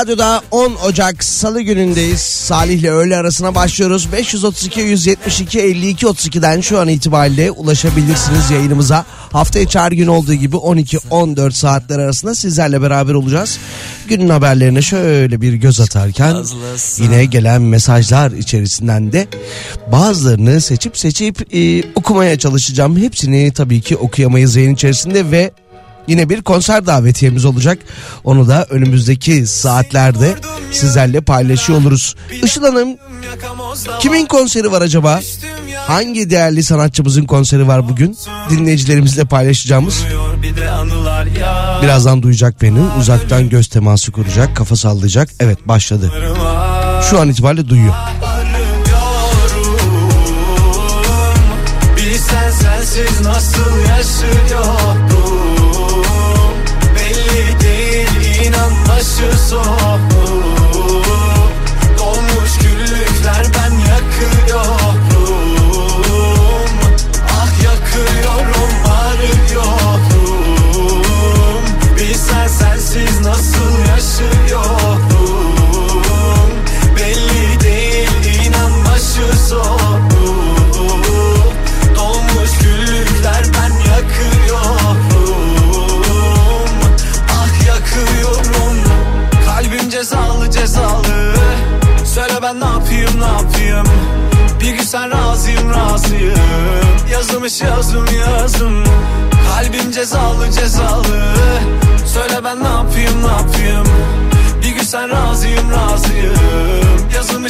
Radyo'da 10 Ocak Salı günündeyiz. Salih'le öğle arasına başlıyoruz. 532 172 52 32'den şu an itibariyle ulaşabilirsiniz yayınımıza. Hafta içi her gün olduğu gibi 12-14 saatler arasında sizlerle beraber olacağız. Günün haberlerine şöyle bir göz atarken yine gelen mesajlar içerisinden de bazılarını seçip seçip e, okumaya çalışacağım. Hepsini tabii ki okuyamayız yayın içerisinde ve yine bir konser davetiyemiz olacak. Onu da önümüzdeki saatlerde sizlerle paylaşıyor oluruz. Işıl Hanım kimin konseri var acaba? Hangi değerli sanatçımızın konseri var bugün? Dinleyicilerimizle paylaşacağımız. Birazdan duyacak beni. Uzaktan göz teması kuracak, kafa sallayacak. Evet başladı. Şu an itibariyle duyuyor. Bilsen sensiz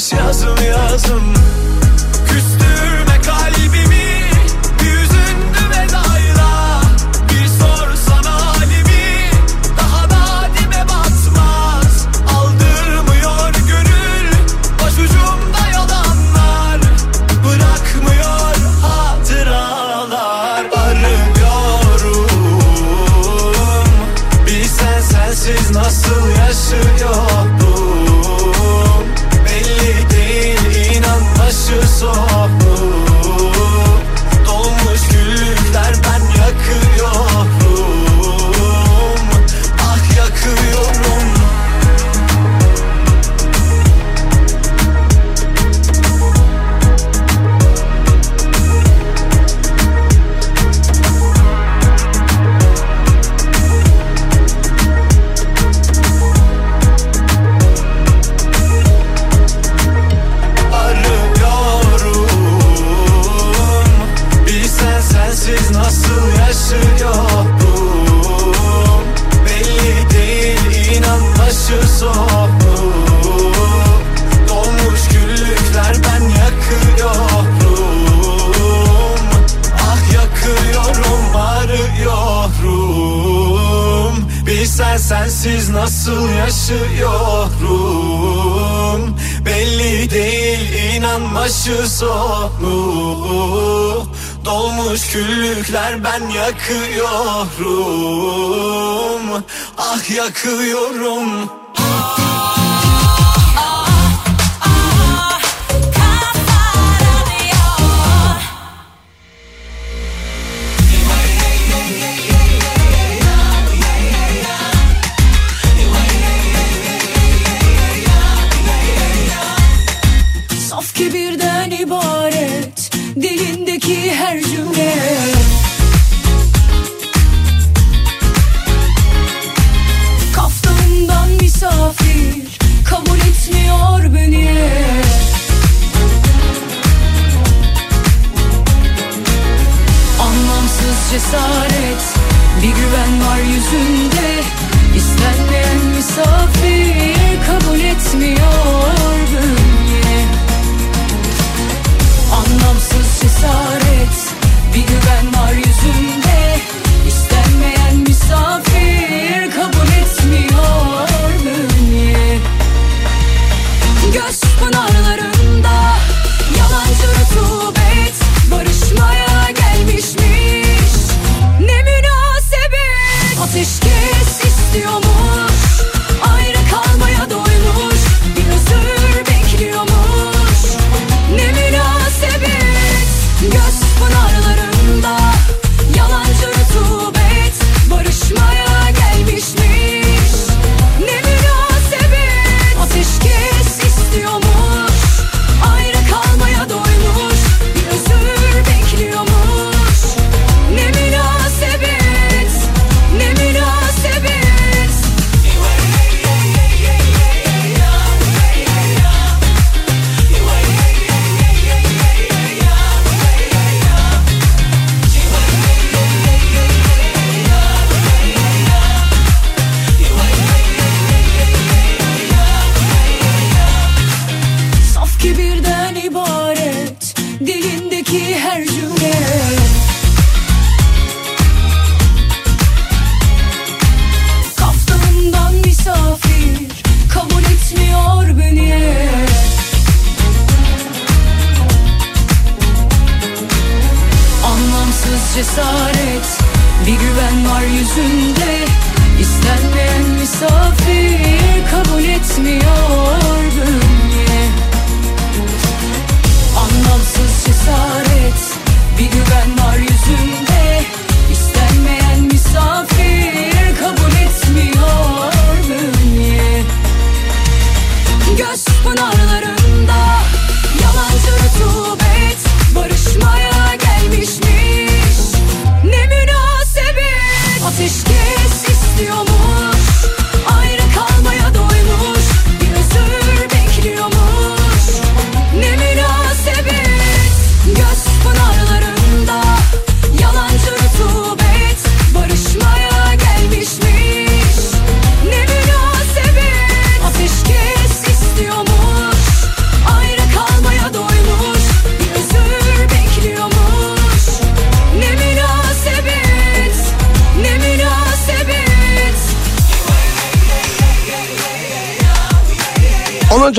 yazım yazım. Büyükler ben yakıyorum. Ah yakıyorum.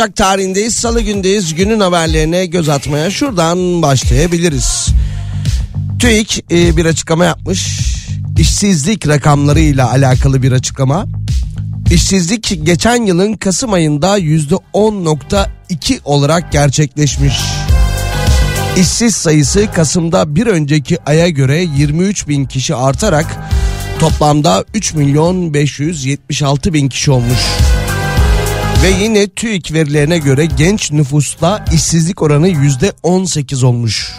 Ocak tarihindeyiz. Salı gündeyiz. Günün haberlerine göz atmaya şuradan başlayabiliriz. TÜİK e, bir açıklama yapmış. İşsizlik rakamlarıyla alakalı bir açıklama. İşsizlik geçen yılın Kasım ayında %10.2 olarak gerçekleşmiş. İşsiz sayısı Kasım'da bir önceki aya göre 23 bin kişi artarak toplamda 3 milyon 576 bin kişi olmuş. Ve yine TÜİK verilerine göre genç nüfusta işsizlik oranı yüzde 18 olmuş.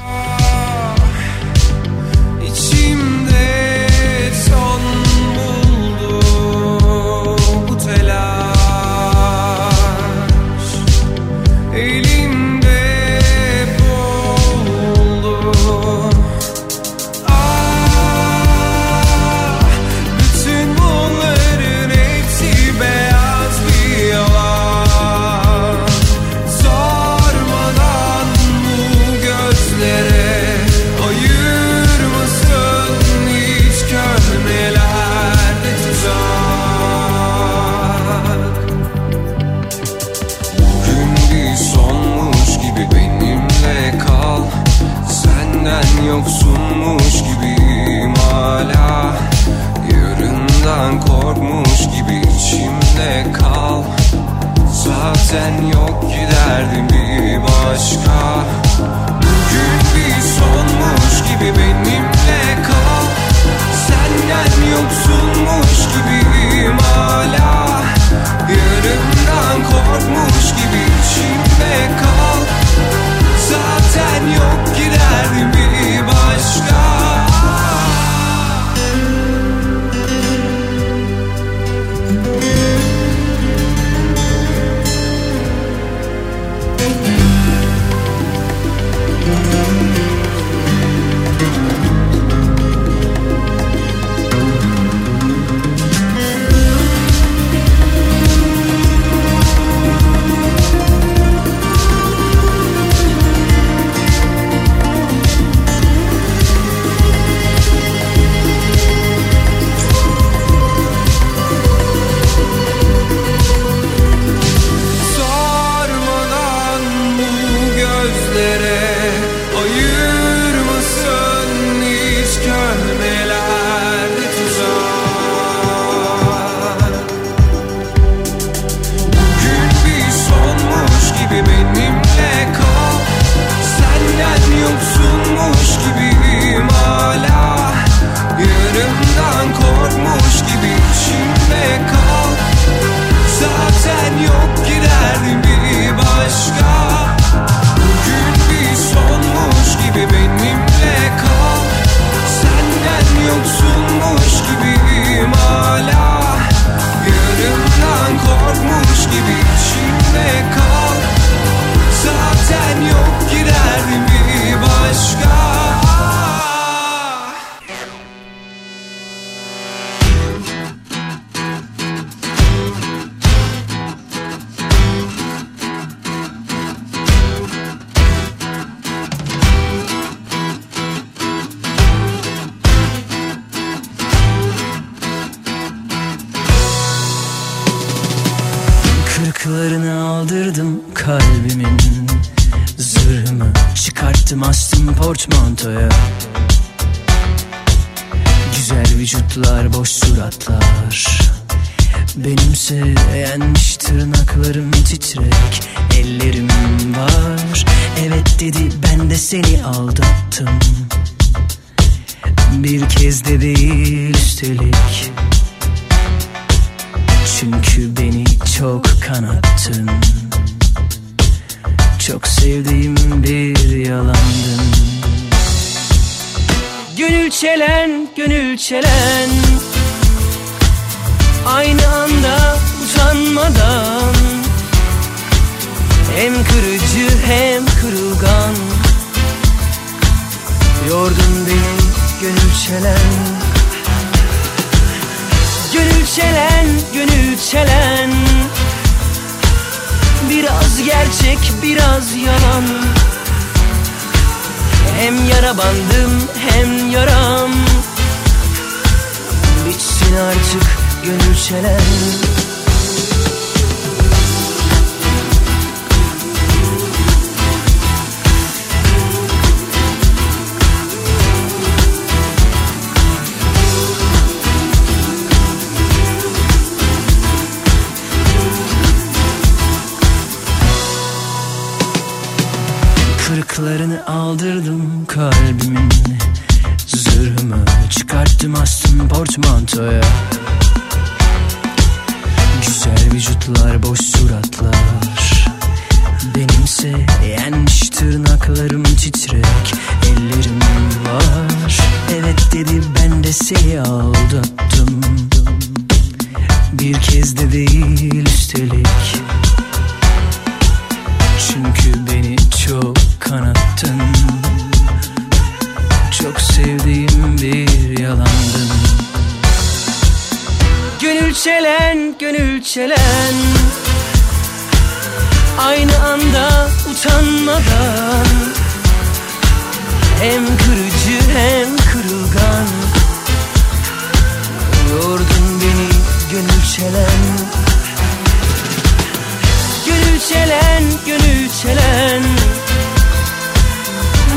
Gönül çelen.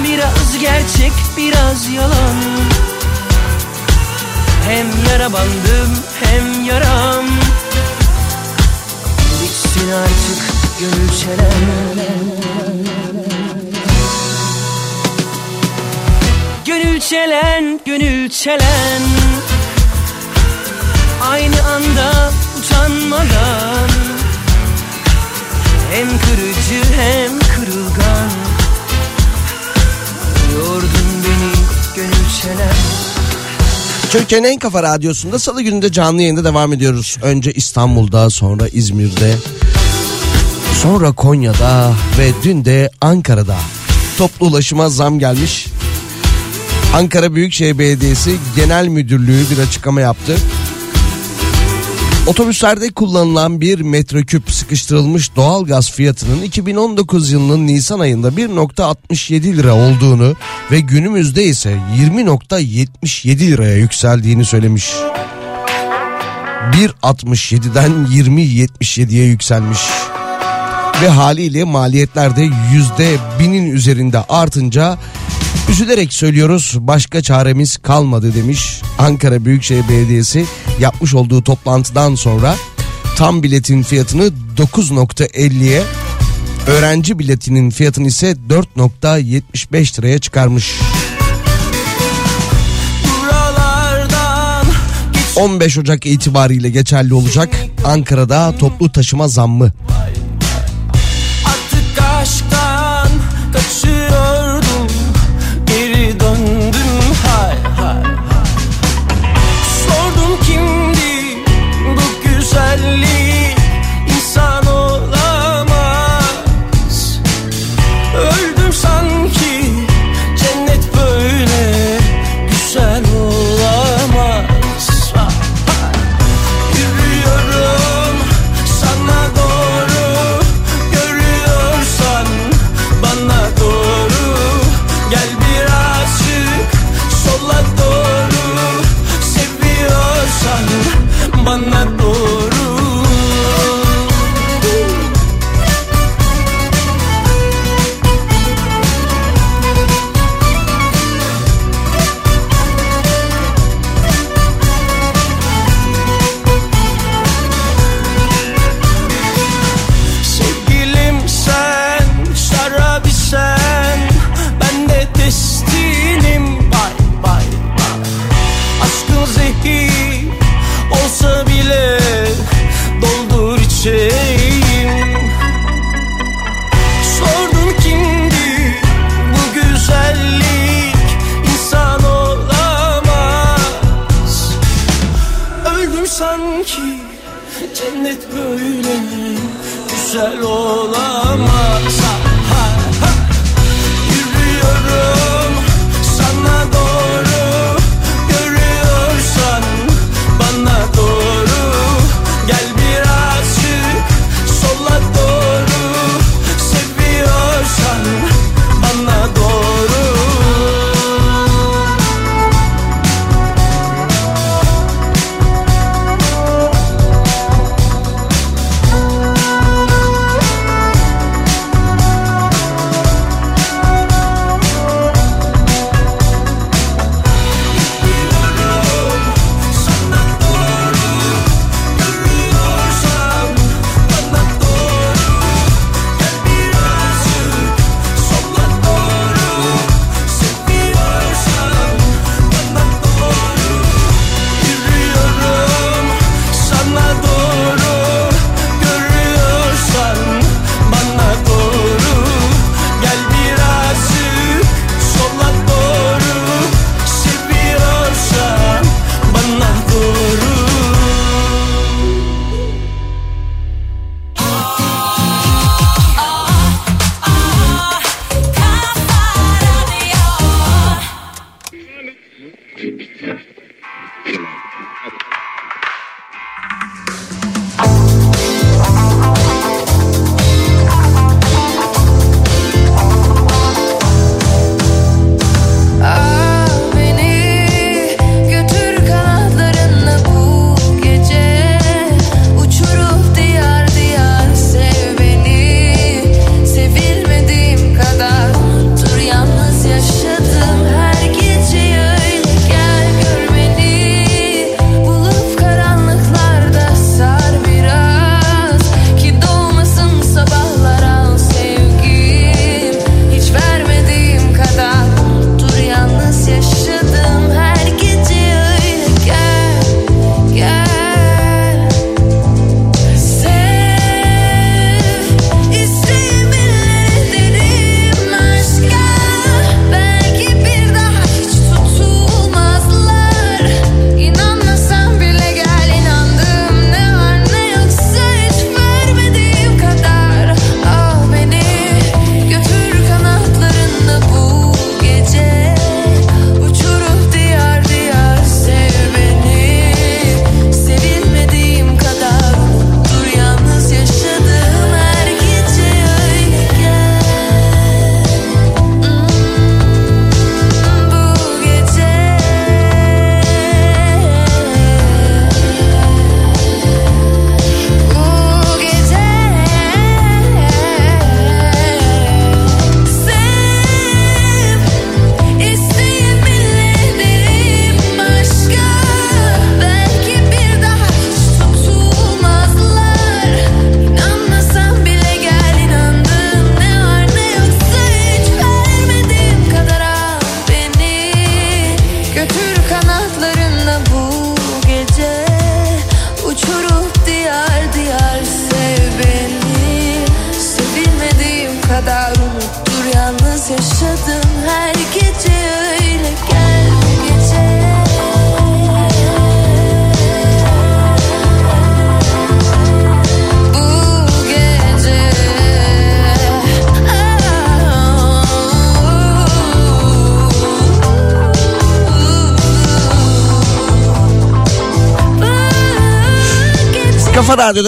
Biraz gerçek, biraz yalan. Hem yara bandım hem yaram. Bitsin artık gönül çelen. Gönül çelen, gönül çelen. Aynı anda utanmadan Hem kırıcı hem kırılgan Yordun beni gönül çelen Türkiye'nin en kafa radyosunda salı gününde canlı yayında devam ediyoruz. Önce İstanbul'da sonra İzmir'de sonra Konya'da ve dün de Ankara'da toplu ulaşıma zam gelmiş. Ankara Büyükşehir Belediyesi Genel Müdürlüğü bir açıklama yaptı. Otobüslerde kullanılan bir metreküp sıkıştırılmış doğalgaz fiyatının 2019 yılının Nisan ayında 1.67 lira olduğunu ve günümüzde ise 20.77 liraya yükseldiğini söylemiş. 1.67'den 20.77'ye yükselmiş. Ve haliyle maliyetler de yüzde binin üzerinde artınca Üzülerek söylüyoruz başka çaremiz kalmadı demiş Ankara Büyükşehir Belediyesi yapmış olduğu toplantıdan sonra tam biletin fiyatını 9.50'ye öğrenci biletinin fiyatını ise 4.75 liraya çıkarmış. Buralardan 15 Ocak itibariyle geçerli olacak Ankara'da toplu taşıma zammı. artık aşktan kaçıyordum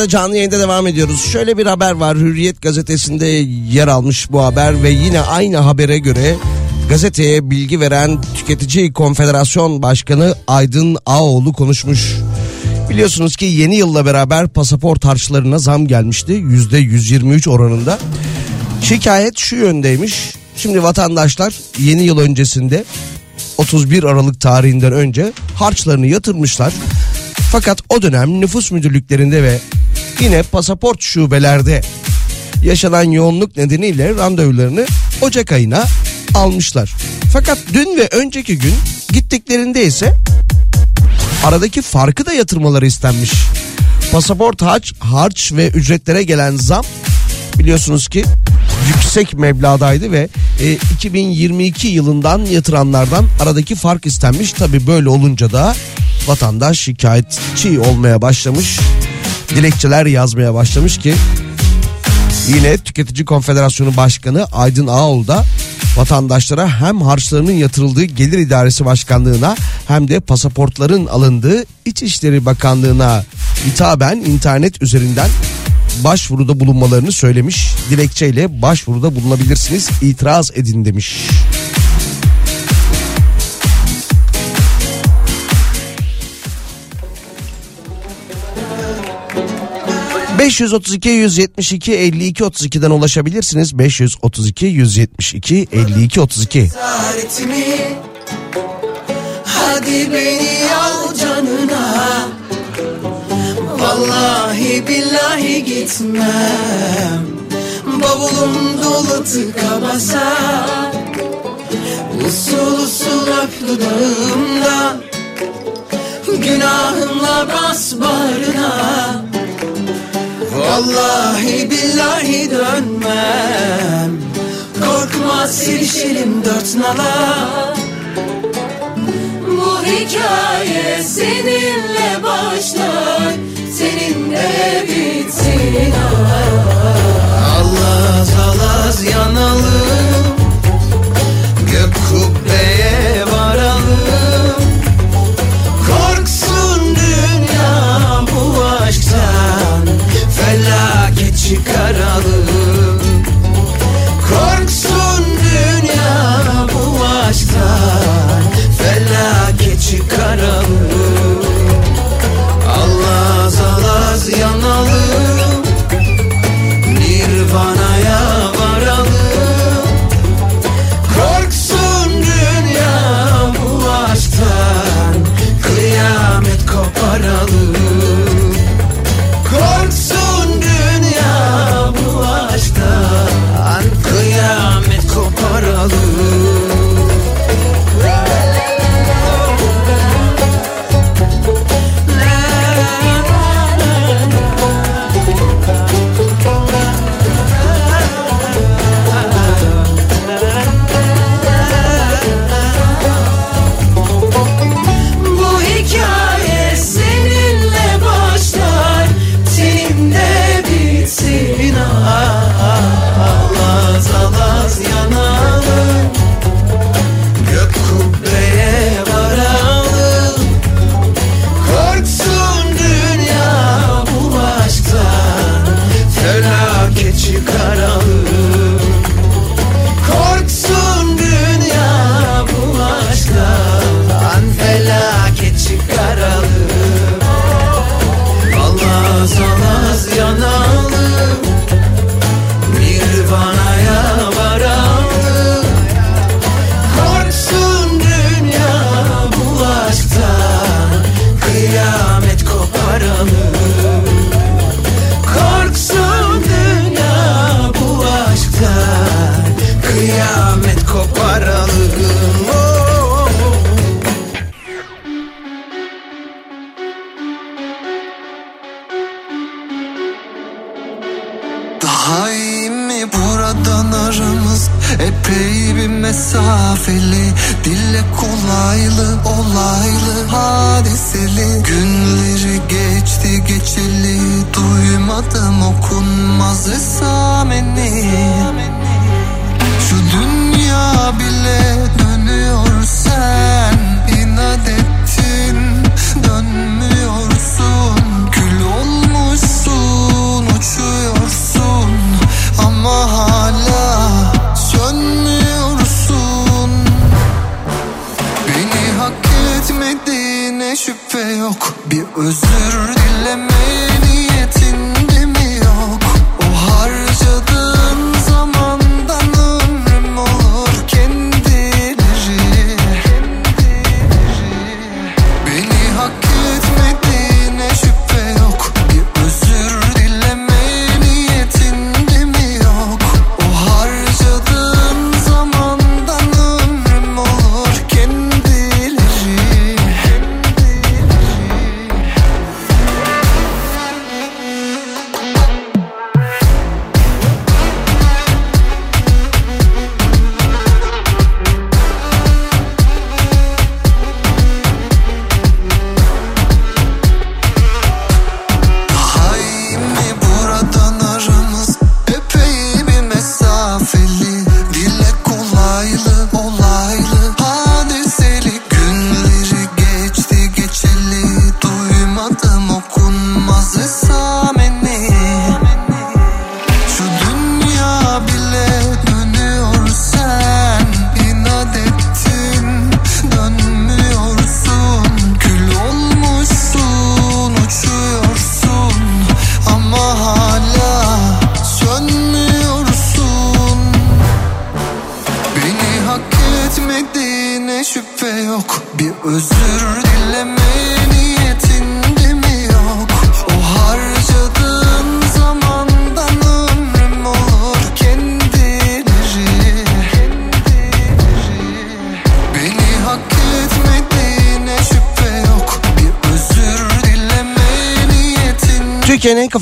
Canlı yayında devam ediyoruz. Şöyle bir haber var Hürriyet gazetesinde yer almış bu haber ve yine aynı habere göre gazeteye bilgi veren Tüketici Konfederasyon Başkanı Aydın Ağoğlu konuşmuş. Biliyorsunuz ki yeni yılla beraber pasaport harçlarına zam gelmişti %123 oranında. Şikayet şu yöndeymiş. Şimdi vatandaşlar yeni yıl öncesinde 31 Aralık tarihinden önce harçlarını yatırmışlar. Fakat o dönem nüfus müdürlüklerinde ve yine pasaport şubelerde yaşanan yoğunluk nedeniyle randevularını Ocak ayına almışlar. Fakat dün ve önceki gün gittiklerinde ise aradaki farkı da yatırmaları istenmiş. Pasaport harç, harç ve ücretlere gelen zam biliyorsunuz ki yüksek meblağdaydı ve e, 2022 yılından yatıranlardan aradaki fark istenmiş. Tabi böyle olunca da vatandaş şikayetçi olmaya başlamış. Dilekçeler yazmaya başlamış ki Yine Tüketici Konfederasyonu Başkanı Aydın Ağol da vatandaşlara hem harçlarının yatırıldığı Gelir İdaresi Başkanlığına hem de pasaportların alındığı İçişleri Bakanlığına hitaben internet üzerinden başvuruda bulunmalarını söylemiş. Dilekçeyle başvuruda bulunabilirsiniz itiraz edin demiş. 532 172 52 32'den ulaşabilirsiniz. 532 172 52 32. Cesaretimi Hadi beni al canına Vallahi billahi gitmem Bavulum dolu tıka Usul usul öp dudağımda Günahımla bas bağrına Vallahi billahi dönmem. Korkma silişelim dört nala. Bu hikaye seninle başlar Seninle bitsin. Allaz allaz yanalım. Gök kubbeye varalım çıkaralım Daha iyi mi buradan aramız? Epey bir mesafeli Dille kolaylı olaylı hadiseli. Günleri geçti geçeli Duymadım okunmaz esameni. Şu dünya bile dönüyor sen inat ettin dönmüyorsun ama hala sönmüyorsun. Beni hak etmediğine şüphe yok. Bir özür dilemeye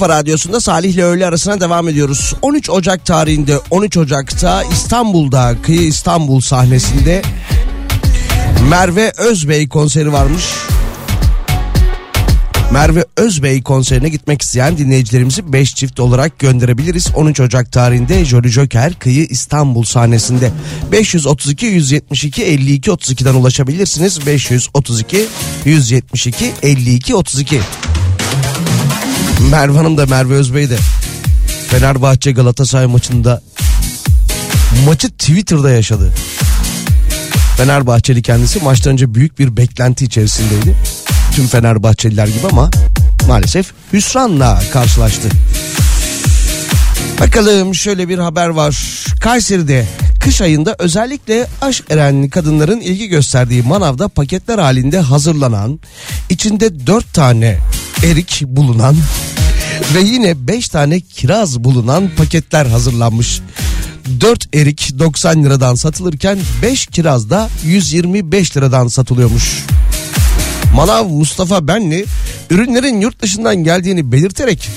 kafa radyosunda Salih ile öğle arasına devam ediyoruz. 13 Ocak tarihinde 13 Ocak'ta İstanbul'da Kıyı İstanbul sahnesinde Merve Özbey konseri varmış. Merve Özbey konserine gitmek isteyen dinleyicilerimizi 5 çift olarak gönderebiliriz. 13 Ocak tarihinde Jolly Joker Kıyı İstanbul sahnesinde 532 172 52 32'den ulaşabilirsiniz. 532 172 52 32. Merve Hanım da Merve Özbey de Fenerbahçe Galatasaray maçında maçı Twitter'da yaşadı. Fenerbahçeli kendisi maçtan önce büyük bir beklenti içerisindeydi. Tüm Fenerbahçeliler gibi ama maalesef hüsranla karşılaştı. Bakalım şöyle bir haber var. Kayseri'de kış ayında özellikle aşk eren kadınların ilgi gösterdiği manavda paketler halinde hazırlanan, içinde 4 tane erik bulunan ve yine 5 tane kiraz bulunan paketler hazırlanmış. 4 erik 90 liradan satılırken 5 kiraz da 125 liradan satılıyormuş. Manav Mustafa Benli ürünlerin yurt dışından geldiğini belirterek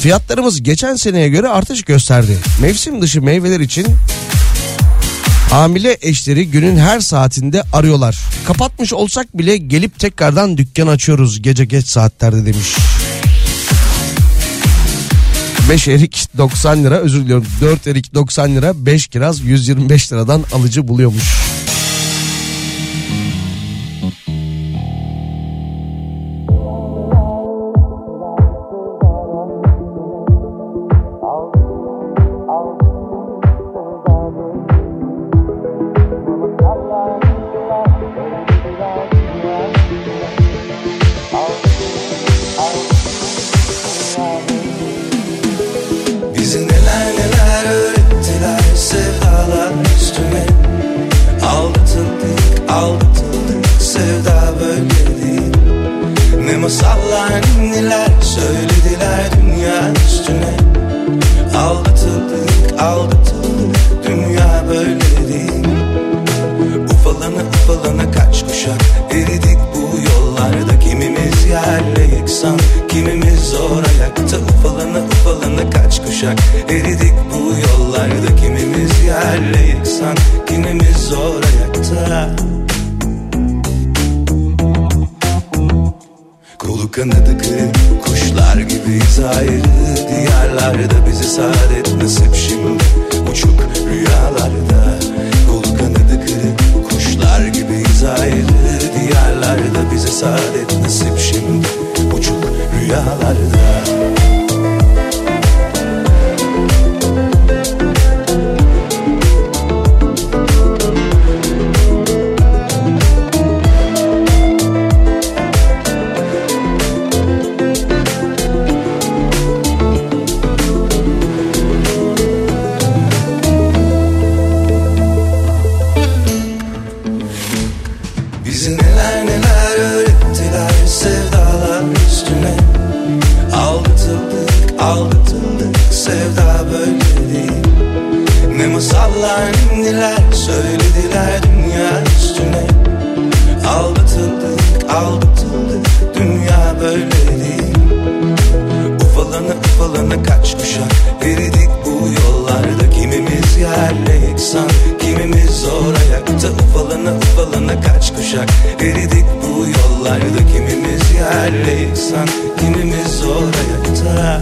fiyatlarımız geçen seneye göre artış gösterdi. Mevsim dışı meyveler için hamile eşleri günün her saatinde arıyorlar. Kapatmış olsak bile gelip tekrardan dükkan açıyoruz gece geç saatlerde demiş. 5 erik 90 lira özür diliyorum 4 erik 90 lira 5 kiraz 125 liradan alıcı buluyormuş. Bizi neler neler öğrettiler sevdalar üstüne. Aldatıldık aldatıldık sevda böyle değil. Ne masallar neler söylediler dünya üstüne. Aldatıldık aldatıldık dünya böyle değil. Ufalana ufalana kaç kuşak Kimimiz yıksan kimimiz zor ayakta Ufalana ufalana kaç kuşak. Eridik bu yollarda Kimimiz yerle yıksan kimimiz zor ayakta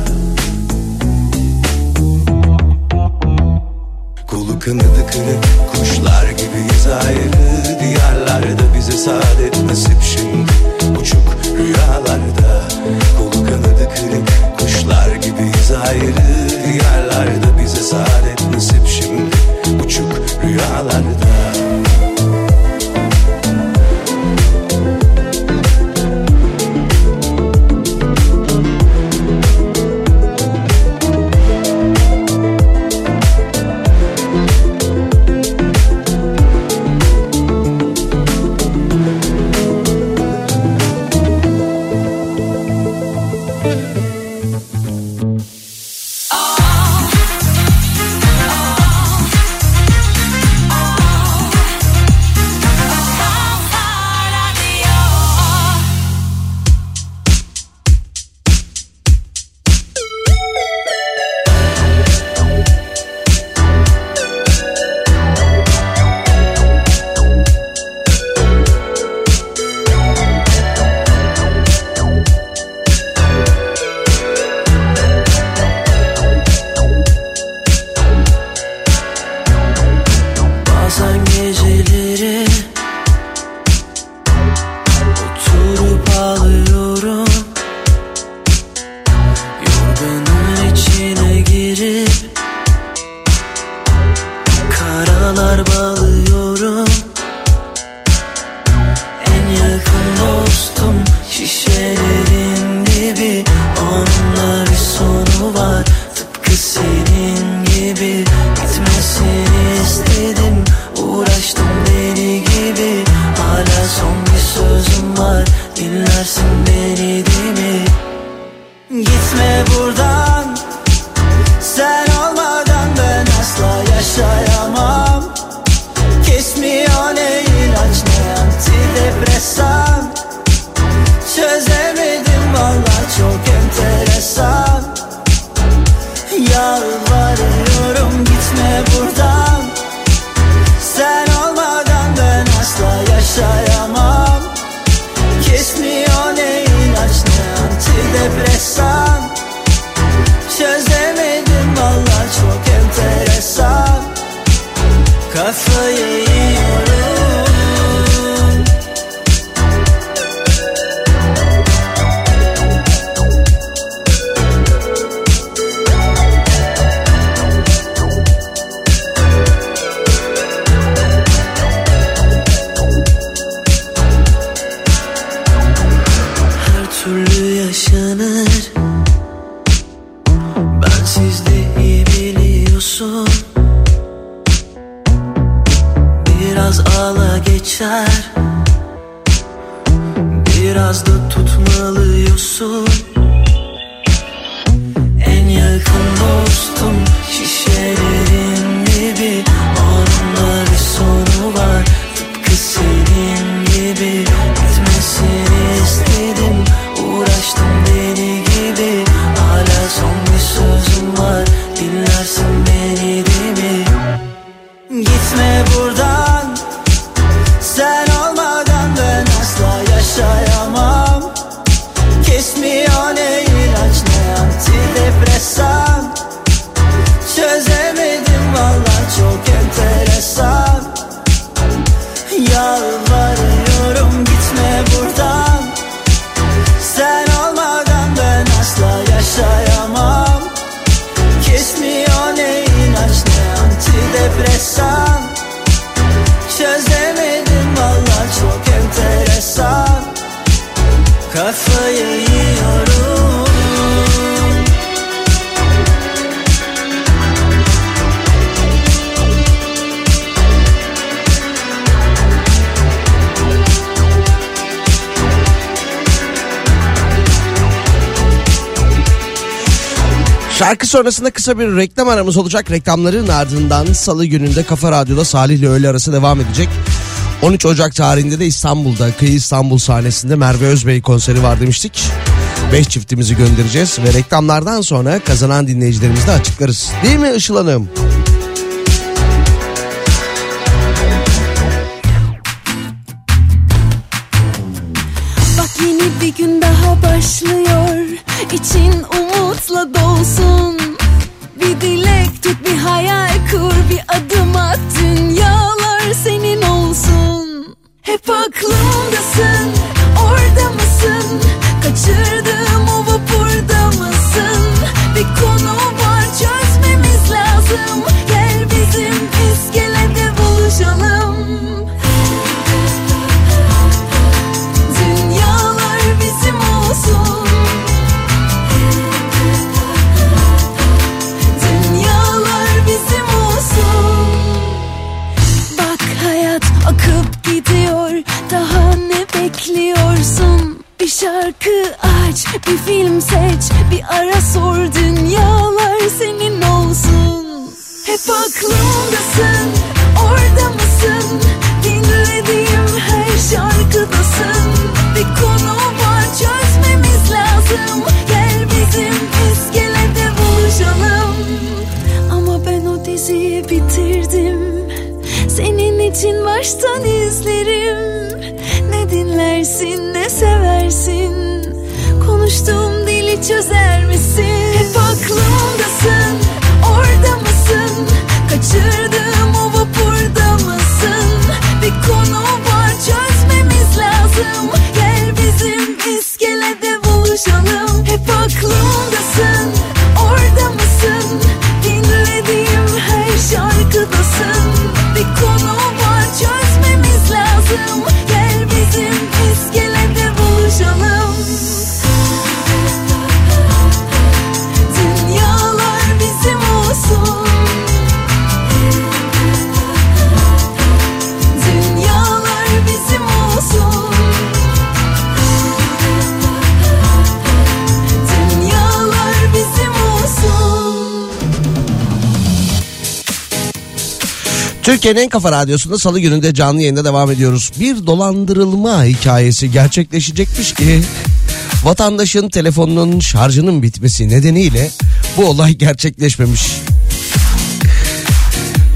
Kolu kanadı kırık kuşlar gibiyiz ayrı Diyarlarda bize saadet nasip şimdi. Uçuk rüyalarda Kolu kanadı kırık kuşlar gibiyiz ayrı Diyarlarda bize saadet nasip şimdi sonrasında kısa bir reklam aramız olacak. Reklamların ardından salı gününde Kafa Radyo'da Salih ile öğle arası devam edecek. 13 Ocak tarihinde de İstanbul'da Kıyı İstanbul sahnesinde Merve Özbey konseri var demiştik. 5 çiftimizi göndereceğiz ve reklamlardan sonra kazanan dinleyicilerimizi de açıklarız. Değil mi Işıl Hanım? Bak yeni bir gün daha başlıyor. İçin bir adım at dünyalar senin olsun. Hep aklımdasın orada mısın? Kaçırdım Coríntios é Türkiye'nin en kafa radyosunda salı gününde canlı yayında devam ediyoruz. Bir dolandırılma hikayesi gerçekleşecekmiş ki vatandaşın telefonunun şarjının bitmesi nedeniyle bu olay gerçekleşmemiş.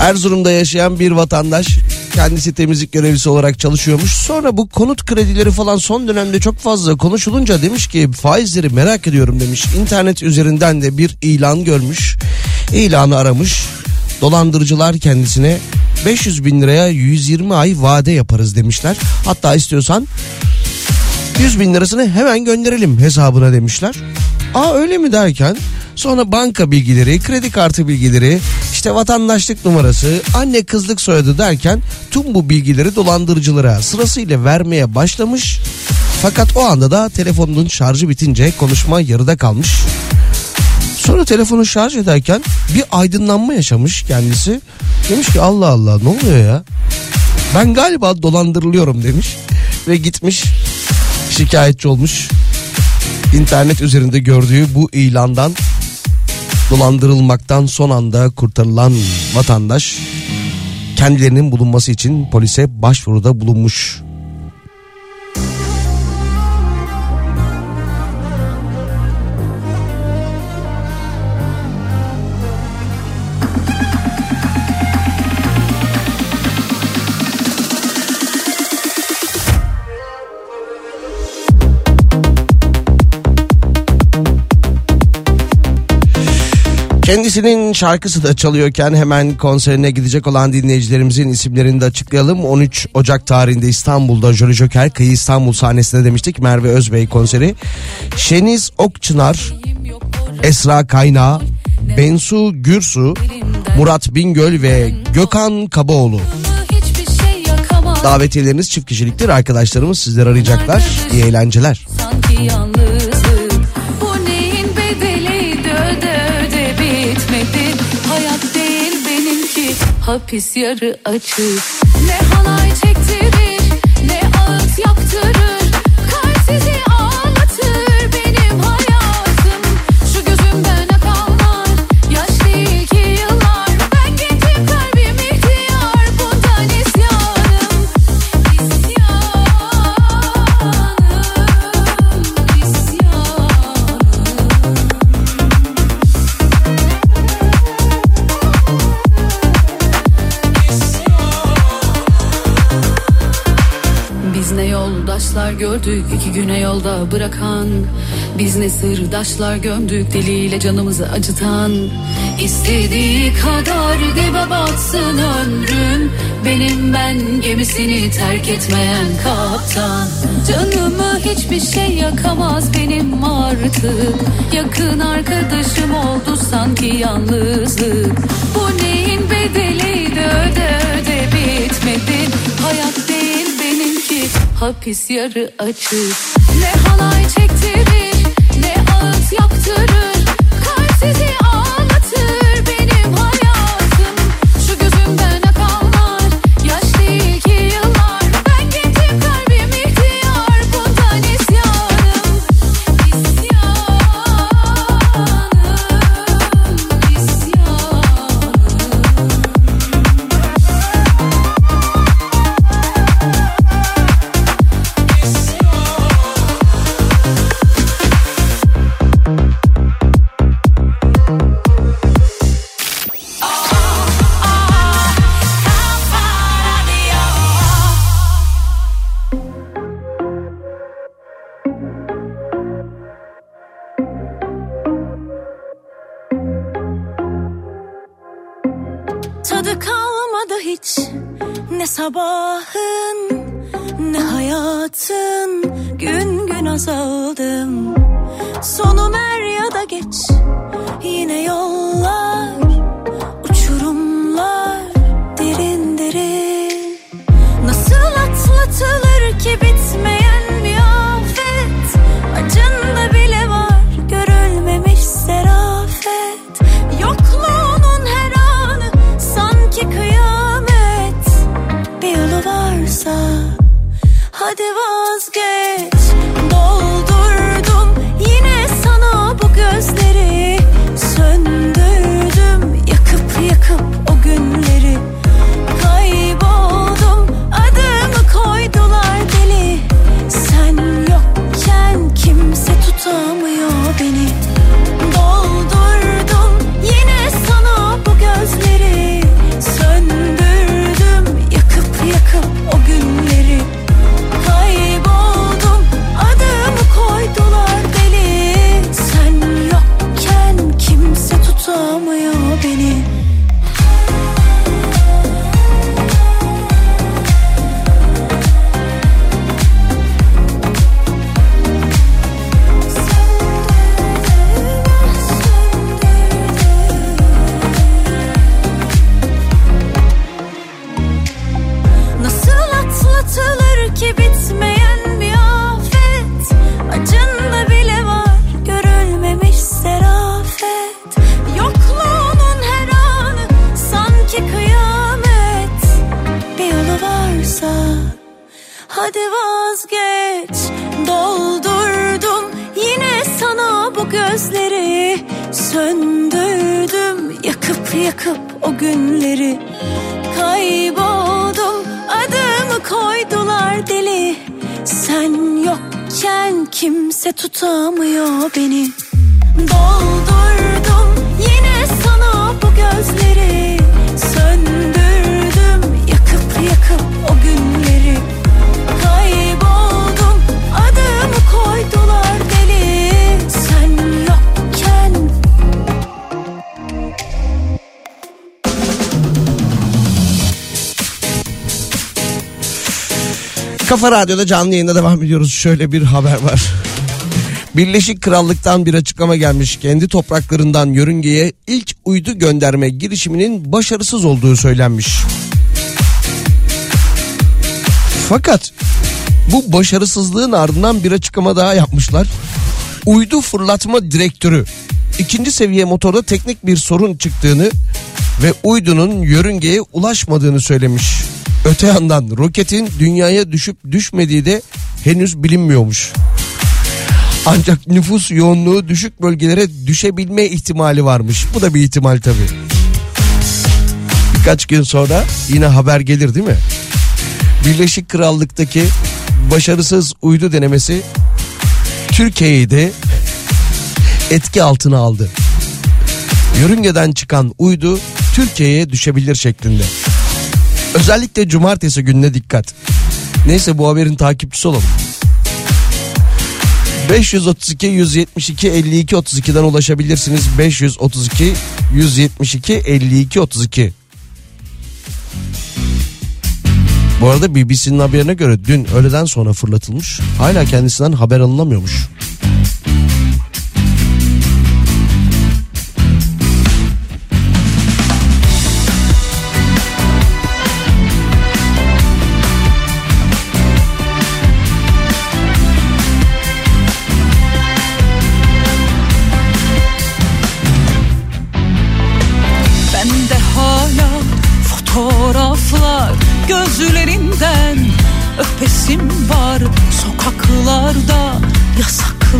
Erzurum'da yaşayan bir vatandaş kendisi temizlik görevlisi olarak çalışıyormuş. Sonra bu konut kredileri falan son dönemde çok fazla konuşulunca demiş ki faizleri merak ediyorum demiş. İnternet üzerinden de bir ilan görmüş. İlanı aramış. Dolandırıcılar kendisine 500 bin liraya 120 ay vade yaparız demişler. Hatta istiyorsan 100 bin lirasını hemen gönderelim hesabına demişler. Aa öyle mi derken sonra banka bilgileri, kredi kartı bilgileri, işte vatandaşlık numarası, anne kızlık soyadı derken tüm bu bilgileri dolandırıcılara sırasıyla vermeye başlamış. Fakat o anda da telefonunun şarjı bitince konuşma yarıda kalmış. Sonra telefonu şarj ederken bir aydınlanma yaşamış kendisi. Demiş ki Allah Allah ne oluyor ya? Ben galiba dolandırılıyorum demiş. Ve gitmiş şikayetçi olmuş. İnternet üzerinde gördüğü bu ilandan dolandırılmaktan son anda kurtarılan vatandaş kendilerinin bulunması için polise başvuruda bulunmuş. Kendisinin şarkısı da çalıyorken hemen konserine gidecek olan dinleyicilerimizin isimlerini de açıklayalım. 13 Ocak tarihinde İstanbul'da Jolly Joker Kıyı İstanbul sahnesinde demiştik Merve Özbey konseri. Şeniz Okçınar, Esra Kaynağı, Bensu Gürsu, Murat Bingöl ve Gökhan Kabaoğlu. Davetiyeleriniz çift kişiliktir. Arkadaşlarımız sizleri arayacaklar. İyi eğlenceler. sanki yalnızlık hapis yarı açık Ne halay çektirir ne ağıt yaptırır. Kalp sizi yoldaşlar gördük iki güne yolda bırakan. Biz ne sırdaşlar gömdük diliyle canımızı acıtan. İstediği kadar dibe batsın ömrüm Benim ben gemisini terk etmeyen kaptan. Canımı hiçbir şey yakamaz benim artık. Yakın arkadaşım oldu sanki yalnızlık. Bu neyin bedeliydi öde öde bitmedi. Hayat hapis yarı açık Ne halay çektirir ne ağıt yaptırır. Kalp sizi Kalmadı hiç. Ne sabahın ne hayatın. Gün gün azaldım. Sonum er ya da geç. Yine yollar uçurumlar derin derin. Nasıl atlatılır ki bitmeyen bir afet? Acında Kafa Radyo'da canlı yayında devam ediyoruz. Şöyle bir haber var. Birleşik Krallık'tan bir açıklama gelmiş. Kendi topraklarından yörüngeye ilk uydu gönderme girişiminin başarısız olduğu söylenmiş. Fakat bu başarısızlığın ardından bir açıklama daha yapmışlar. Uydu fırlatma direktörü ikinci seviye motorda teknik bir sorun çıktığını ve uydunun yörüngeye ulaşmadığını söylemiş. Öte yandan roketin dünyaya düşüp düşmediği de henüz bilinmiyormuş. Ancak nüfus yoğunluğu düşük bölgelere düşebilme ihtimali varmış. Bu da bir ihtimal tabii. Birkaç gün sonra yine haber gelir değil mi? Birleşik Krallık'taki başarısız uydu denemesi Türkiye'yi de etki altına aldı. Yörüngeden çıkan uydu Türkiye'ye düşebilir şeklinde. Özellikle cumartesi gününe dikkat. Neyse bu haberin takipçisi olalım. 532 172 52 32'den ulaşabilirsiniz. 532 172 52 32. Bu arada BBC'nin haberine göre dün öğleden sonra fırlatılmış. Hala kendisinden haber alınamıyormuş.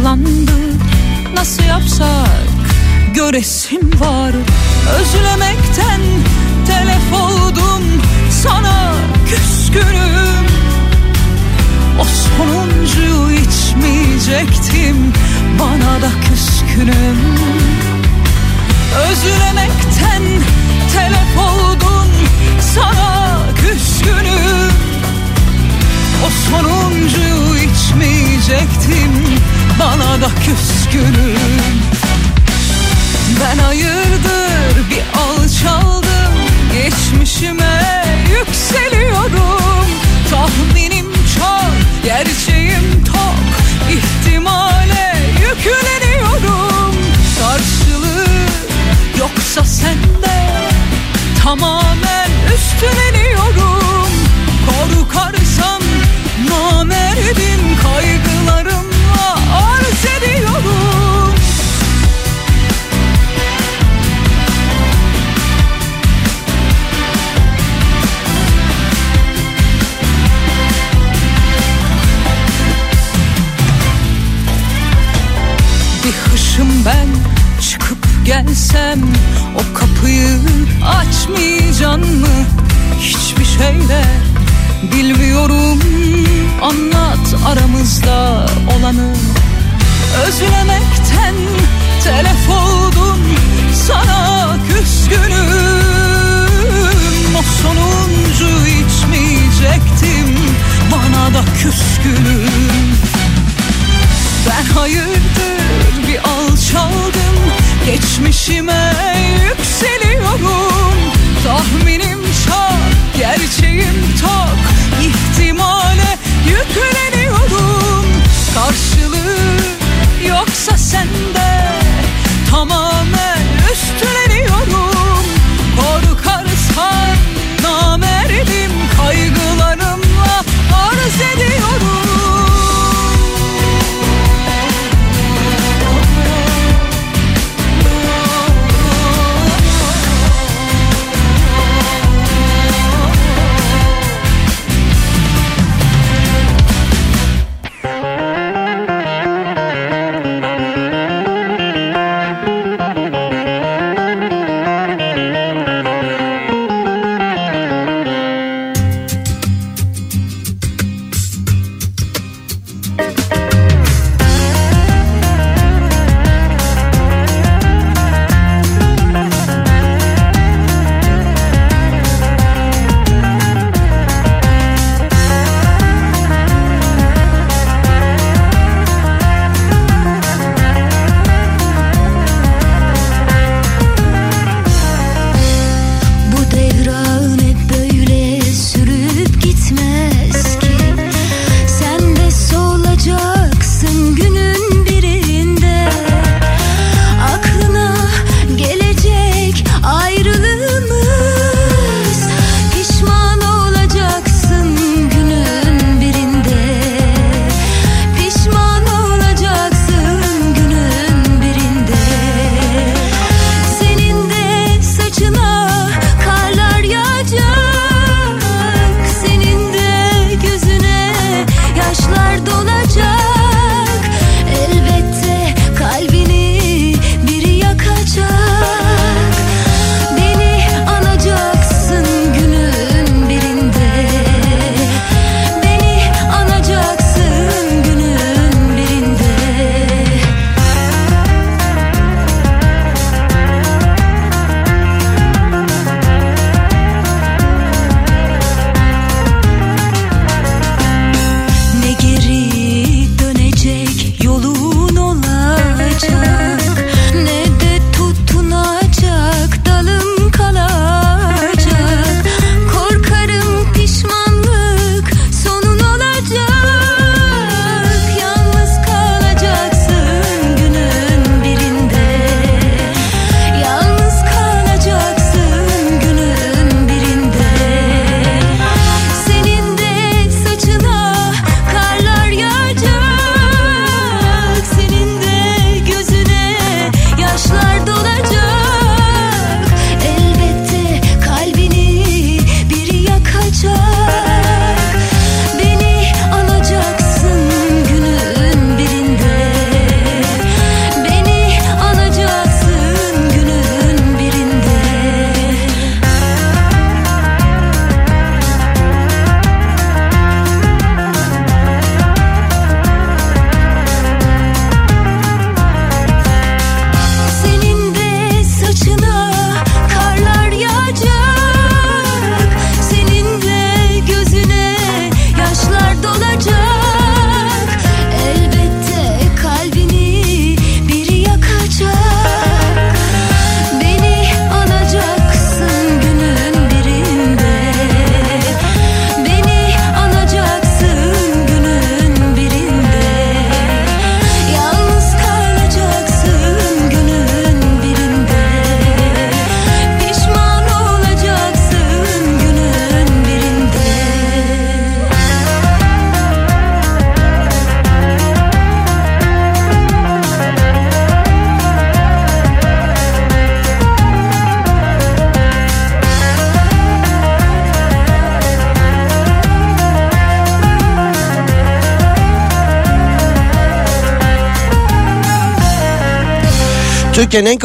Yasaklandı nasıl yapsak? Göresim var. Özlemekten telef oldum. Sana küskünüm. O sonuncuyu içmeyecektim. Bana da küskünüm. Özlemekten telef oldun. Sana küskünüm. O sonuncuyu içmeyecektim bana da küskünüm. Ben hayırdır bir alçaldım. Geçmişime yükseliyorum. Tahminim çok gerçeğim tok. İhtimale yükleniyorum. Karşılığı yoksa sende tamamen üstleniyorum. Korkarsam namerdim kaygılarımla hışım ben çıkıp gelsem o kapıyı açmayacaksın mı? Hiçbir şeyle bilmiyorum. Anlat aramızda olanı. Özlemekten telef oldum. Sana küskünüm. O sonuncu içmeyecektim. Bana da küskünüm ben hayırdır bir alçaldım Geçmişime yükseliyorum. Tahminim çok, gerçeğim tok İhtimale yükleniyorum. Karşılığı yoksa sende Tamamen üstleniyorum Korkarsan namerdim Kaygılarımla arz ediyorum.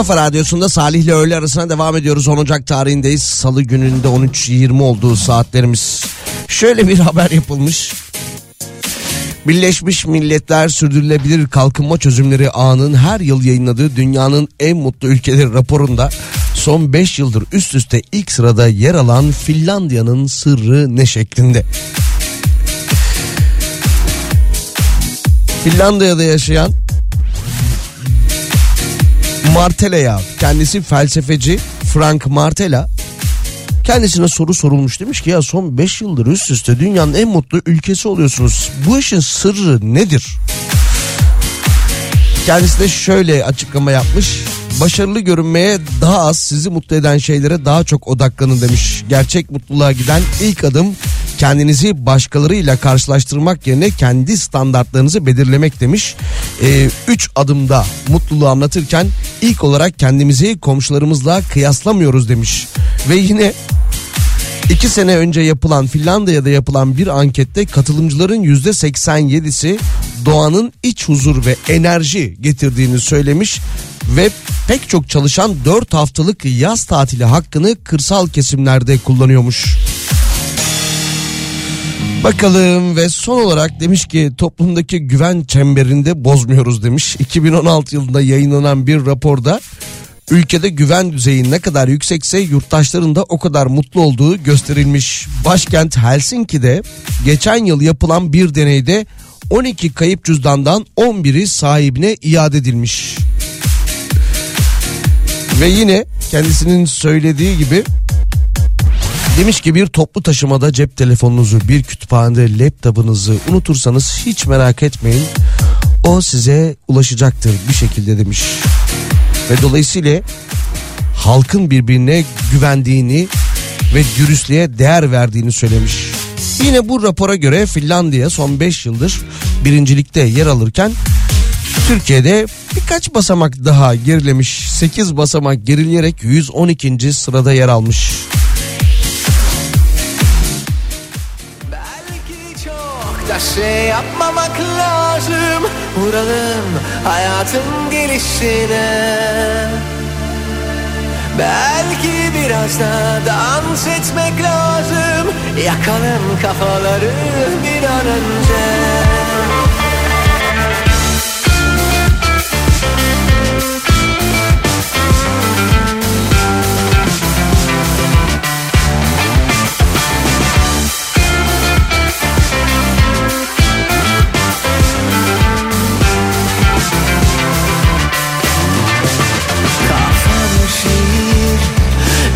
Kafa radyosunda Salih ile öğle arasına devam ediyoruz. 10 Ocak tarihindeyiz. Salı gününde 13.20 olduğu saatlerimiz. Şöyle bir haber yapılmış. Birleşmiş Milletler Sürdürülebilir Kalkınma Çözümleri Ağı'nın her yıl yayınladığı dünyanın en mutlu ülkeleri raporunda son 5 yıldır üst üste ilk sırada yer alan Finlandiya'nın sırrı ne şeklinde. Finlandiya'da yaşayan Martella'ya kendisi felsefeci Frank Martella kendisine soru sorulmuş demiş ki ya son 5 yıldır üst üste dünyanın en mutlu ülkesi oluyorsunuz. Bu işin sırrı nedir? Kendisi de şöyle açıklama yapmış. Başarılı görünmeye daha az sizi mutlu eden şeylere daha çok odaklanın demiş. Gerçek mutluluğa giden ilk adım kendinizi başkalarıyla karşılaştırmak yerine kendi standartlarınızı belirlemek demiş. Ee, üç adımda mutluluğu anlatırken ilk olarak kendimizi komşularımızla kıyaslamıyoruz demiş. Ve yine İki sene önce yapılan Finlandiya'da yapılan bir ankette katılımcıların yüzde 87'si doğanın iç huzur ve enerji getirdiğini söylemiş ve pek çok çalışan 4 haftalık yaz tatili hakkını kırsal kesimlerde kullanıyormuş. Bakalım ve son olarak demiş ki toplumdaki güven çemberinde bozmuyoruz demiş. 2016 yılında yayınlanan bir raporda ülkede güven düzeyi ne kadar yüksekse yurttaşların da o kadar mutlu olduğu gösterilmiş. Başkent Helsinki'de geçen yıl yapılan bir deneyde 12 kayıp cüzdandan 11'i sahibine iade edilmiş. Ve yine kendisinin söylediği gibi Demiş ki bir toplu taşımada cep telefonunuzu, bir kütüphanede laptopunuzu unutursanız hiç merak etmeyin. O size ulaşacaktır bir şekilde demiş. Ve dolayısıyla halkın birbirine güvendiğini ve dürüstlüğe değer verdiğini söylemiş. Yine bu rapora göre Finlandiya son 5 yıldır birincilikte yer alırken Türkiye'de birkaç basamak daha gerilemiş. 8 basamak gerileyerek 112. sırada yer almış. Çok da şey yapmamak lazım. Vuralım hayatın gelişine. Belki biraz da dans etmek lazım. Yakalım kafaları bir an önce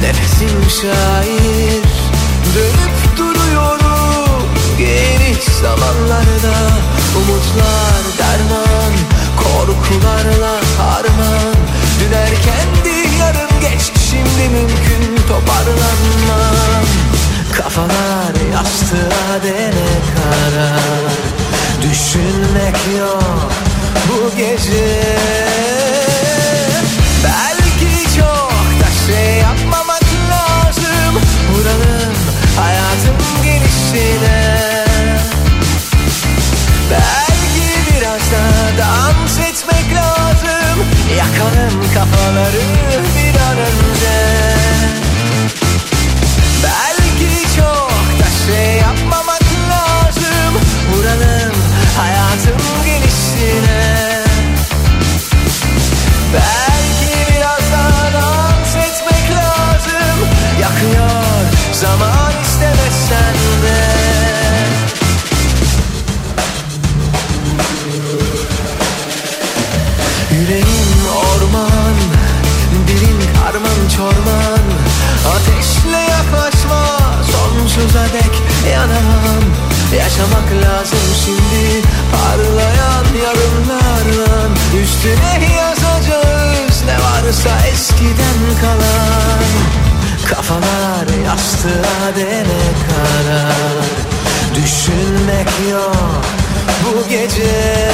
nefesim şair? Dönüp duruyorum geniş zamanlarda. Umutlar derman, korkularla harman. Dün erkendi yarın geç şimdi mümkün toparlanmam. Kafalar yastığa dene karar. Düşünmek yok bu gece Vuralım hayatın gelişine. Belki biraz da dans etmek lazım. Yakalım kafaları bir an önce. Belki çok da şey yapmamak lazım. Vuralım hayatın gelişine. Belki Yaşamak lazım şimdi. Parlayan yarınlarla Üstüne yazacağız. Ne varsa eskiden kalan. Kafalar yastığa dene karar Düşünmek yok bu gece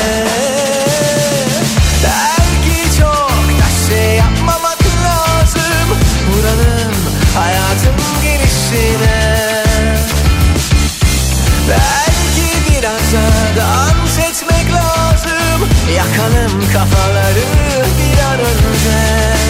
Yakalım kafaları bir an önce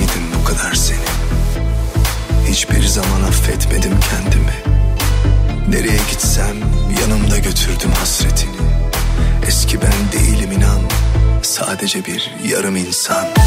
yedim bu kadar seni? Hiçbir zaman affetmedim kendimi. Nereye gitsem yanımda götürdüm hasretini. Eski ben değilim inan Sadece bir yarım insan.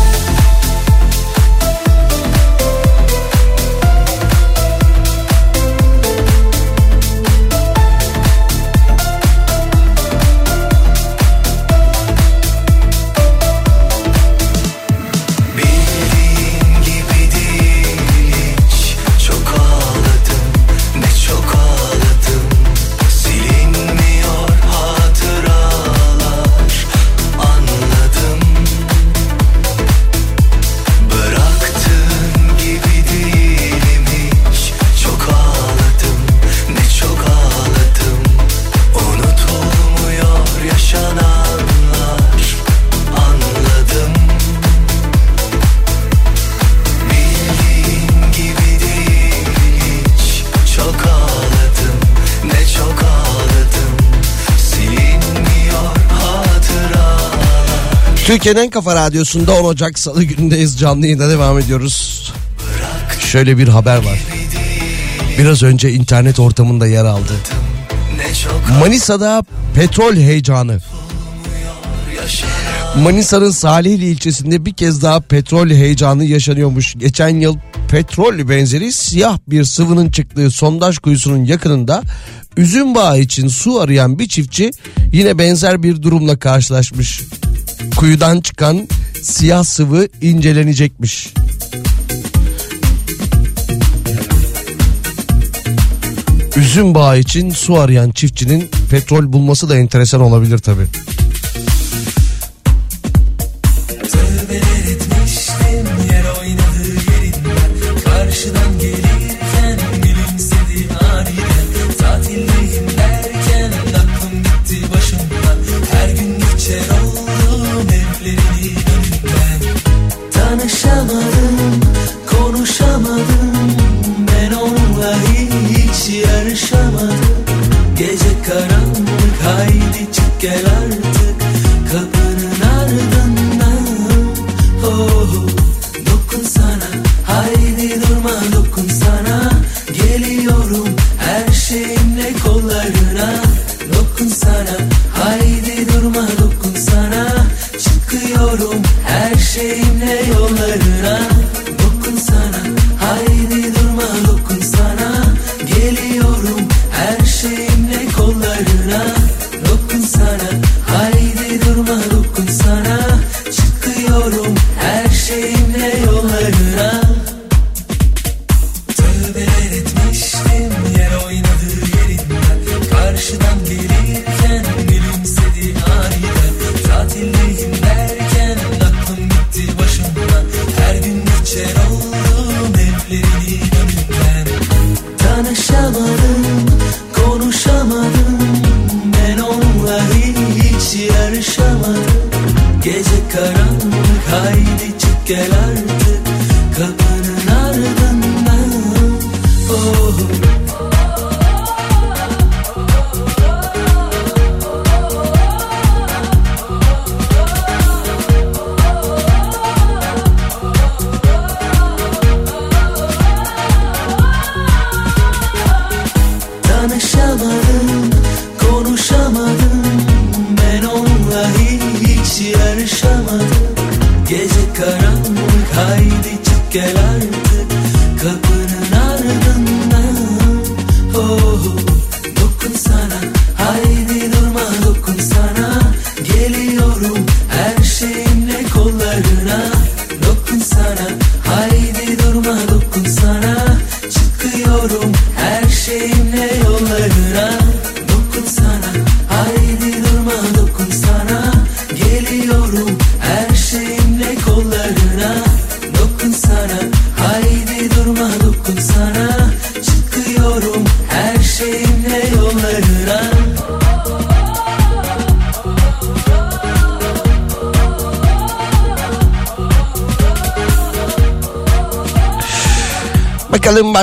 Türkiye'nin en kafa radyosunda 10 Ocak Salı günündeyiz. Canlı yayında devam ediyoruz. Şöyle bir haber var. Biraz önce internet ortamında yer aldı. Manisa'da petrol heyecanı. Manisa'nın Salihli ilçesinde bir kez daha petrol heyecanı yaşanıyormuş. Geçen yıl petrol benzeri siyah bir sıvının çıktığı sondaj kuyusunun yakınında üzüm bağı için su arayan bir çiftçi yine benzer bir durumla karşılaşmış kuyudan çıkan siyah sıvı incelenecekmiş. Üzüm bağı için su arayan çiftçinin petrol bulması da enteresan olabilir tabii. get up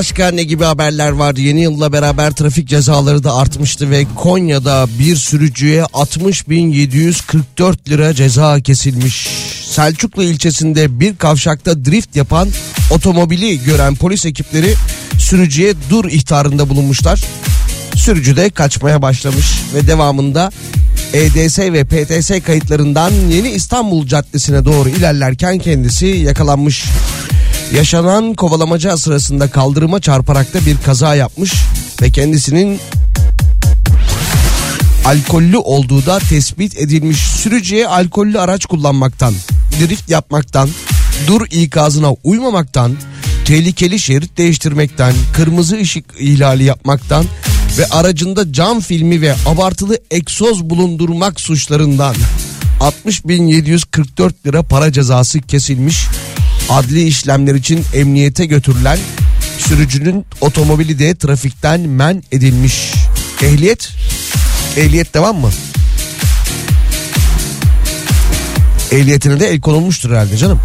Başka ne gibi haberler vardı. Yeni yılla beraber trafik cezaları da artmıştı ve Konya'da bir sürücüye 60.744 lira ceza kesilmiş. Selçuklu ilçesinde bir kavşakta drift yapan otomobili gören polis ekipleri sürücüye dur ihtarında bulunmuşlar. Sürücü de kaçmaya başlamış ve devamında EDS ve PTS kayıtlarından Yeni İstanbul Caddesi'ne doğru ilerlerken kendisi yakalanmış. Yaşanan kovalamaca sırasında kaldırıma çarparak da bir kaza yapmış ve kendisinin alkollü olduğu da tespit edilmiş. Sürücüye alkollü araç kullanmaktan, drift yapmaktan, dur ikazına uymamaktan, tehlikeli şerit değiştirmekten, kırmızı ışık ihlali yapmaktan ve aracında cam filmi ve abartılı egzoz bulundurmak suçlarından 60.744 lira para cezası kesilmiş. Adli işlemler için emniyete götürülen sürücünün otomobili de trafikten men edilmiş. Ehliyet Ehliyet devam mı? Ehliyetine de el konulmuştur herhalde canım.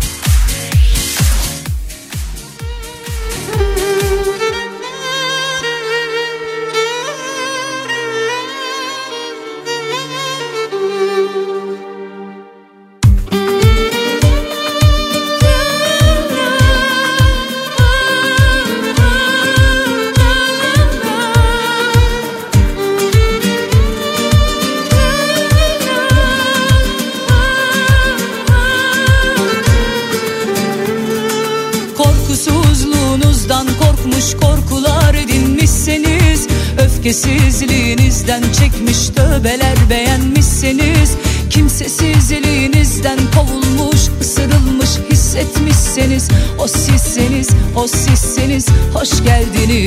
Geldiniz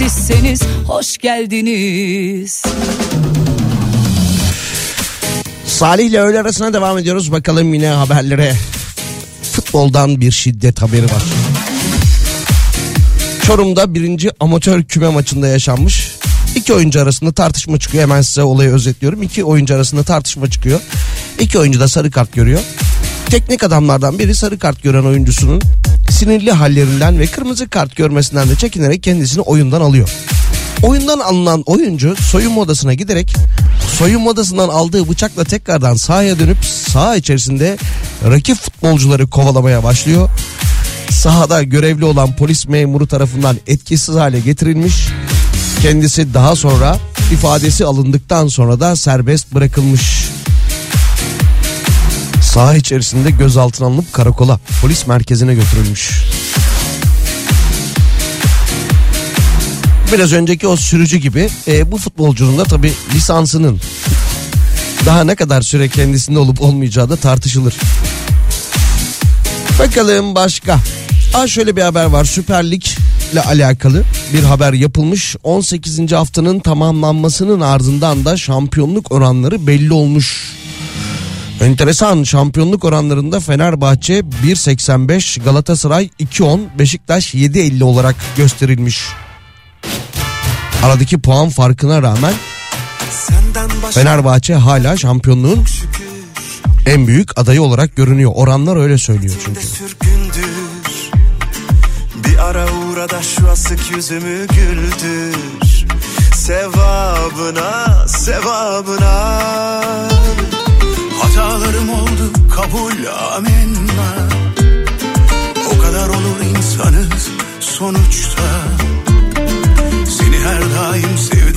sizseniz hoş geldiniz Salih ile öğle arasına devam ediyoruz. Bakalım yine haberlere. Futboldan bir şiddet haberi var. Çorum'da birinci amatör küme maçında yaşanmış. İki oyuncu arasında tartışma çıkıyor. Hemen size olayı özetliyorum. İki oyuncu arasında tartışma çıkıyor. İki oyuncu da sarı kart görüyor. Teknik adamlardan biri sarı kart gören oyuncusunun sinirli hallerinden ve kırmızı kart görmesinden de çekinerek kendisini oyundan alıyor. Oyundan alınan oyuncu soyunma odasına giderek soyunma odasından aldığı bıçakla tekrardan sahaya dönüp saha içerisinde rakip futbolcuları kovalamaya başlıyor. Sahada görevli olan polis memuru tarafından etkisiz hale getirilmiş. Kendisi daha sonra ifadesi alındıktan sonra da serbest bırakılmış. Saha içerisinde gözaltına alınıp karakola polis merkezine götürülmüş. Biraz önceki o sürücü gibi e, bu futbolcunun da tabi lisansının daha ne kadar süre kendisinde olup olmayacağı da tartışılır. Bakalım başka. Aa şöyle bir haber var Süper Lig ile alakalı bir haber yapılmış. 18. haftanın tamamlanmasının ardından da şampiyonluk oranları belli olmuş. Enteresan şampiyonluk oranlarında Fenerbahçe 1.85, Galatasaray 2.10, Beşiktaş 7.50 olarak gösterilmiş. Aradaki puan farkına rağmen Fenerbahçe hala şampiyonluğun en büyük adayı olarak görünüyor. Oranlar öyle söylüyor çünkü. Bir ara uğra da şu asık yüzümü güldür Sevabına, sevabına Hatalarım oldu kabul amenna. O kadar olur insanız sonuçta. Seni her daim sevdim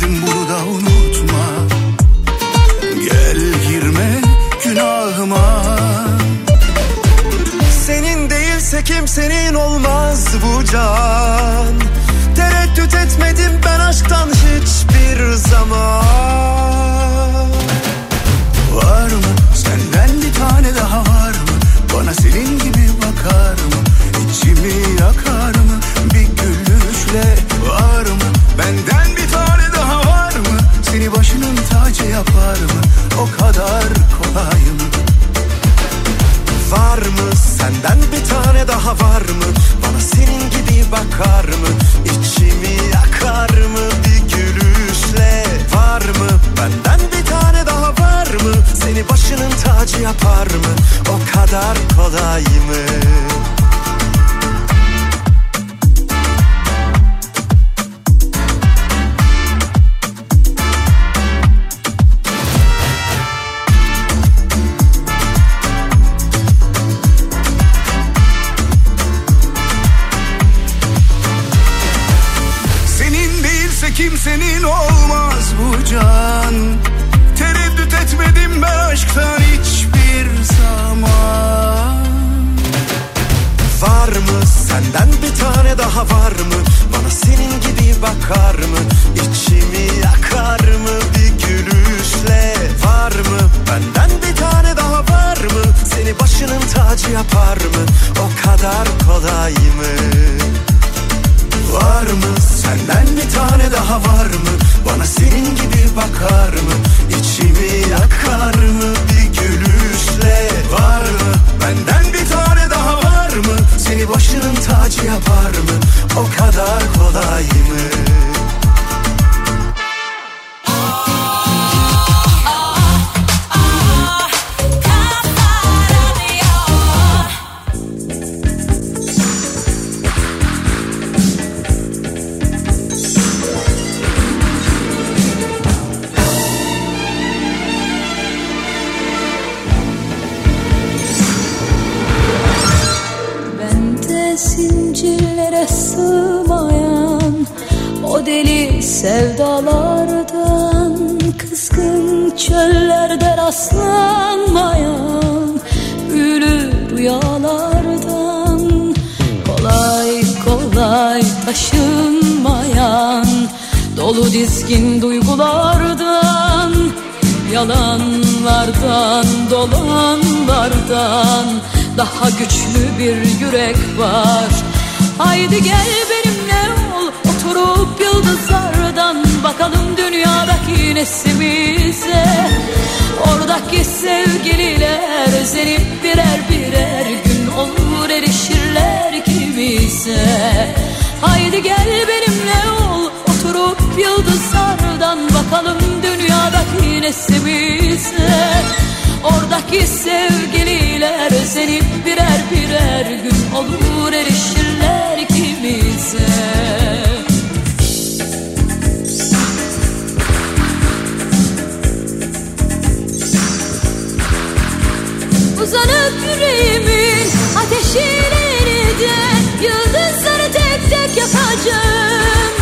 nefesimize Oradaki sevgililer özenip birer birer gün olur erişirler kimse Haydi gel benimle ol oturup yıldızlardan bakalım dünyadaki nesimize. Oradaki sevgililer özenip birer birer gün olur erişirler kimse Uzanıp yüreğimin ateşilerinde Yıldızları tek tek yakacağım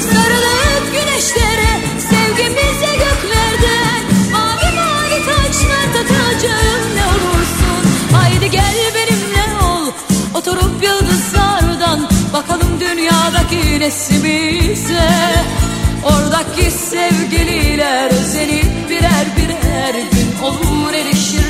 Sarılıp güneşlere sevgimize göklerden Mavi mavi taçlar takacağım. Ne olursun Haydi gel benimle ol Oturup yıldızlardan Bakalım dünyadaki nesimize. Oradaki sevgililer Özenip birer birer gün olur erişirler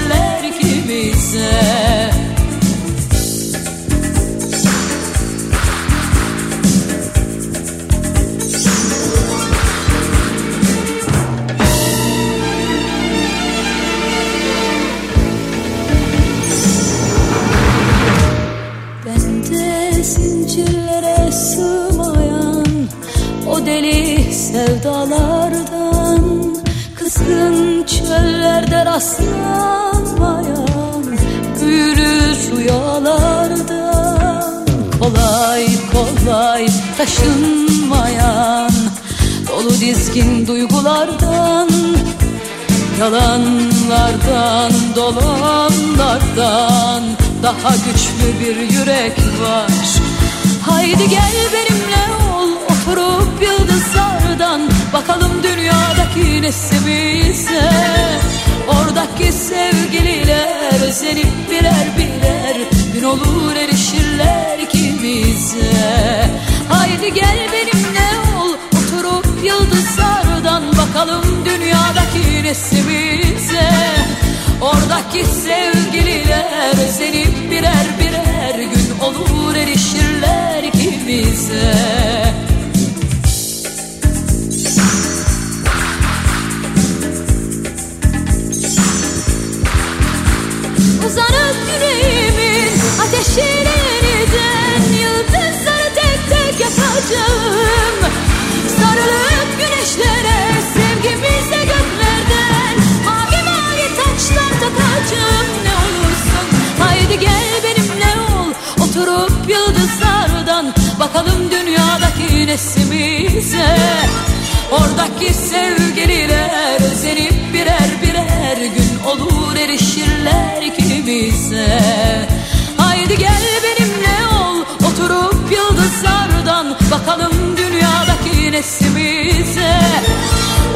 Bende zincirlere sığmayan o deli sevdalardan Kızgın çöllerde rastlanmayan rüyalardan Kolay kolay taşınmayan dolu dizgin duygulardan Yalanlardan, dolanlardan daha güçlü bir yürek var. Haydi gel benimle ol, oturup yıldızlardan bakalım dünyadaki nesimize. Oradaki sevgililer özenip birer birer gün olur erişirler ikimize. Haydi gel benimle ol, oturup yıldızlardan bakalım dünyadaki nesimize Oradaki sevgililer özenip birer birer gün olur erişirler ikimize Uzanıp yüreğimin ateşlerinden Yıldızları tek tek yakacağım Sarılıp güneşlere sevgimize göklerden Mavi mavi taçlar takacağım. Ne olursun Haydi gel benimle ol oturup yıldızlardan Bakalım dünyadaki nesimize Oradaki sevgililer özenip birer birer gün olur erişirler ikimize. Haydi gel benimle ol oturup yıldızlardan Bakalım dünyadaki nesimize.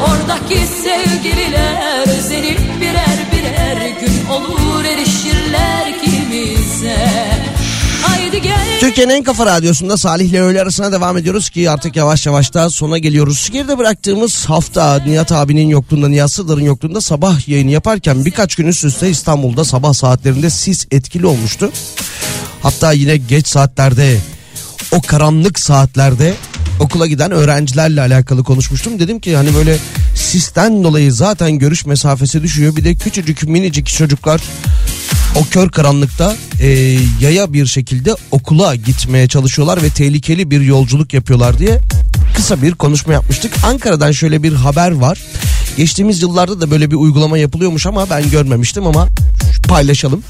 Oradaki sevgililer özenip birer birer gün olur erişirler ikimize Türkiye'nin en kafa radyosunda Salih ile öğle arasına devam ediyoruz ki artık yavaş yavaş da sona geliyoruz. Geride bıraktığımız hafta Nihat abinin yokluğunda, Nihat Sırdar'ın yokluğunda sabah yayını yaparken birkaç gün üst üste İstanbul'da sabah saatlerinde sis etkili olmuştu. Hatta yine geç saatlerde o karanlık saatlerde okula giden öğrencilerle alakalı konuşmuştum. Dedim ki hani böyle sisten dolayı zaten görüş mesafesi düşüyor. Bir de küçücük minicik çocuklar o kör karanlıkta e, yaya bir şekilde okula gitmeye çalışıyorlar ve tehlikeli bir yolculuk yapıyorlar diye kısa bir konuşma yapmıştık. Ankara'dan şöyle bir haber var. Geçtiğimiz yıllarda da böyle bir uygulama yapılıyormuş ama ben görmemiştim ama paylaşalım.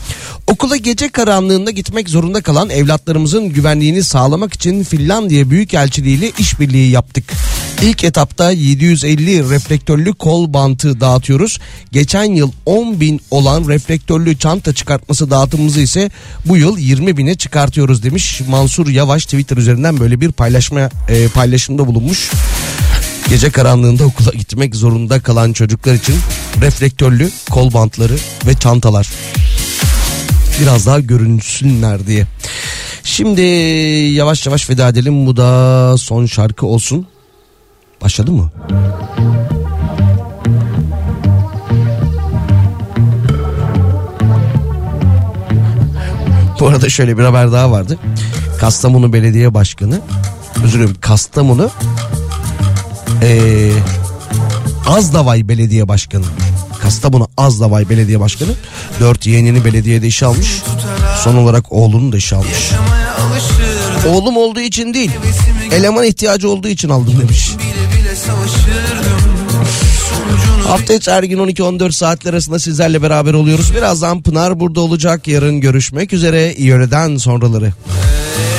Okula gece karanlığında gitmek zorunda kalan evlatlarımızın güvenliğini sağlamak için Finlandiya Büyükelçiliği ile işbirliği yaptık. İlk etapta 750 reflektörlü kol bantı dağıtıyoruz. Geçen yıl 10 bin olan reflektörlü çanta çıkartması dağıtımımızı ise bu yıl 20 bine çıkartıyoruz demiş. Mansur Yavaş Twitter üzerinden böyle bir paylaşma e, paylaşımda bulunmuş. Gece karanlığında okula gitmek zorunda kalan çocuklar için reflektörlü kol bantları ve çantalar. Biraz daha görünsünler diye. Şimdi yavaş yavaş veda edelim. Bu da son şarkı olsun. Başladı mı? Bu arada şöyle bir haber daha vardı. Kastamonu Belediye Başkanı, özür dilerim Kastamonu ee, Azdavay Belediye Başkanı. Kastamonu Azdavay Belediye Başkanı. Dört yeğenini belediyede işe almış. Son olarak oğlunu da işe almış. Oğlum olduğu için değil. Eleman ihtiyacı olduğu için aldım demiş. Hafta içi her gün 12-14 saatler arasında sizlerle beraber oluyoruz. Birazdan Pınar burada olacak. Yarın görüşmek üzere. İyi öğleden sonraları. Çok